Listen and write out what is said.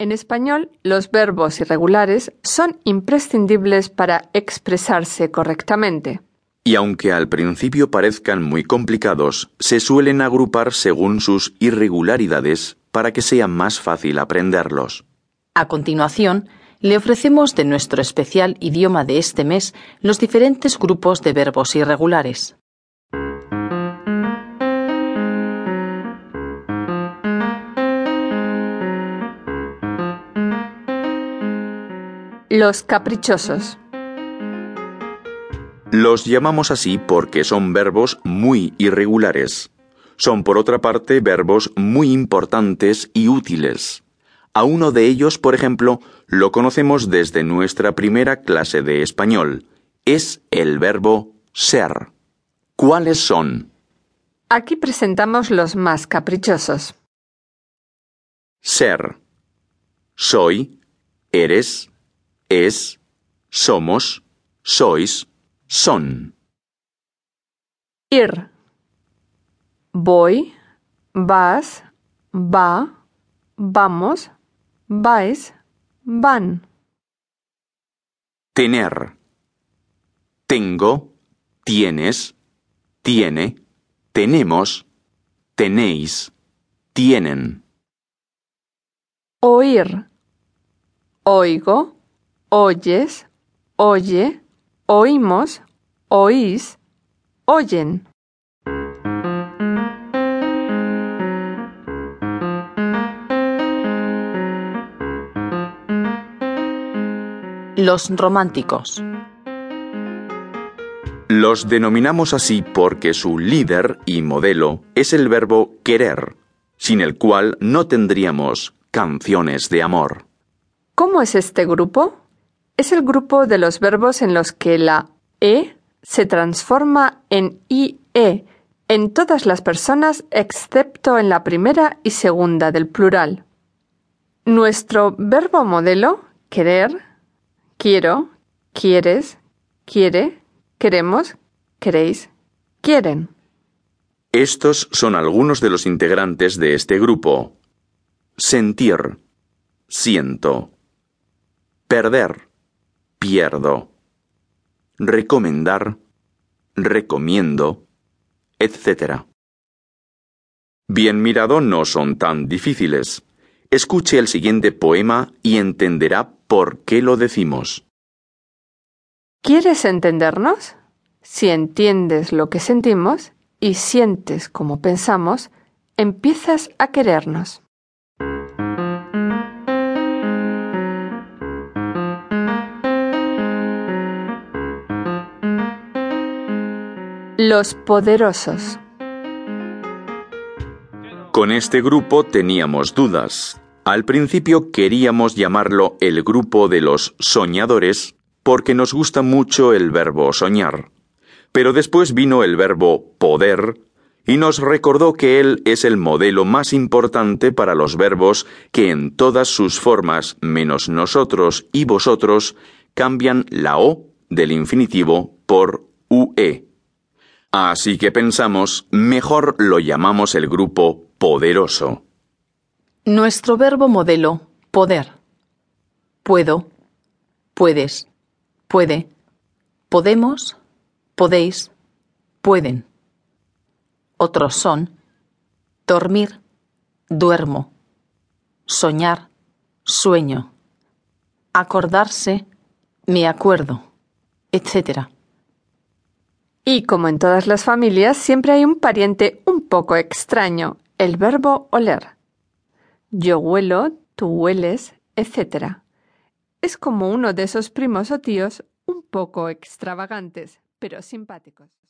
En español, los verbos irregulares son imprescindibles para expresarse correctamente. Y aunque al principio parezcan muy complicados, se suelen agrupar según sus irregularidades para que sea más fácil aprenderlos. A continuación, le ofrecemos de nuestro especial idioma de este mes los diferentes grupos de verbos irregulares. Los caprichosos. Los llamamos así porque son verbos muy irregulares. Son, por otra parte, verbos muy importantes y útiles. A uno de ellos, por ejemplo, lo conocemos desde nuestra primera clase de español. Es el verbo ser. ¿Cuáles son? Aquí presentamos los más caprichosos. Ser. Soy, eres, es, somos, sois, son. Ir. Voy, vas, va, vamos, vais, van. Tener. Tengo, tienes, tiene, tenemos, tenéis, tienen. Oír. Oigo, oyes, oye, oímos, oís, oyen. Los románticos. Los denominamos así porque su líder y modelo es el verbo querer, sin el cual no tendríamos canciones de amor. ¿Cómo es este grupo? Es el grupo de los verbos en los que la e se transforma en ie en todas las personas excepto en la primera y segunda del plural. Nuestro verbo modelo, querer, quiero, quieres, quiere, queremos, queréis, quieren. Estos son algunos de los integrantes de este grupo. Sentir, siento. Perder, pierdo. Recomendar, recomiendo, etc. Bien mirado no son tan difíciles. Escuche el siguiente poema y entenderá por qué lo decimos. ¿Quieres entendernos? Si entiendes lo que sentimos y sientes como pensamos, empiezas a querernos. Los poderosos. Con este grupo teníamos dudas. Al principio queríamos llamarlo el grupo de los soñadores porque nos gusta mucho el verbo soñar. Pero después vino el verbo poder y nos recordó que él es el modelo más importante para los verbos que en todas sus formas, menos nosotros y vosotros, cambian la O del infinitivo por UE. Así que pensamos, mejor lo llamamos el grupo poderoso. Nuestro verbo modelo, poder. Puedo, puedes, puede, podemos, podéis, pueden. Otros son dormir, duermo, soñar, sueño, acordarse, me acuerdo, etc. Y como en todas las familias, siempre hay un pariente un poco extraño, el verbo oler. Yo huelo, tú hueles, etc. Es como uno de esos primos o tíos un poco extravagantes, pero simpáticos.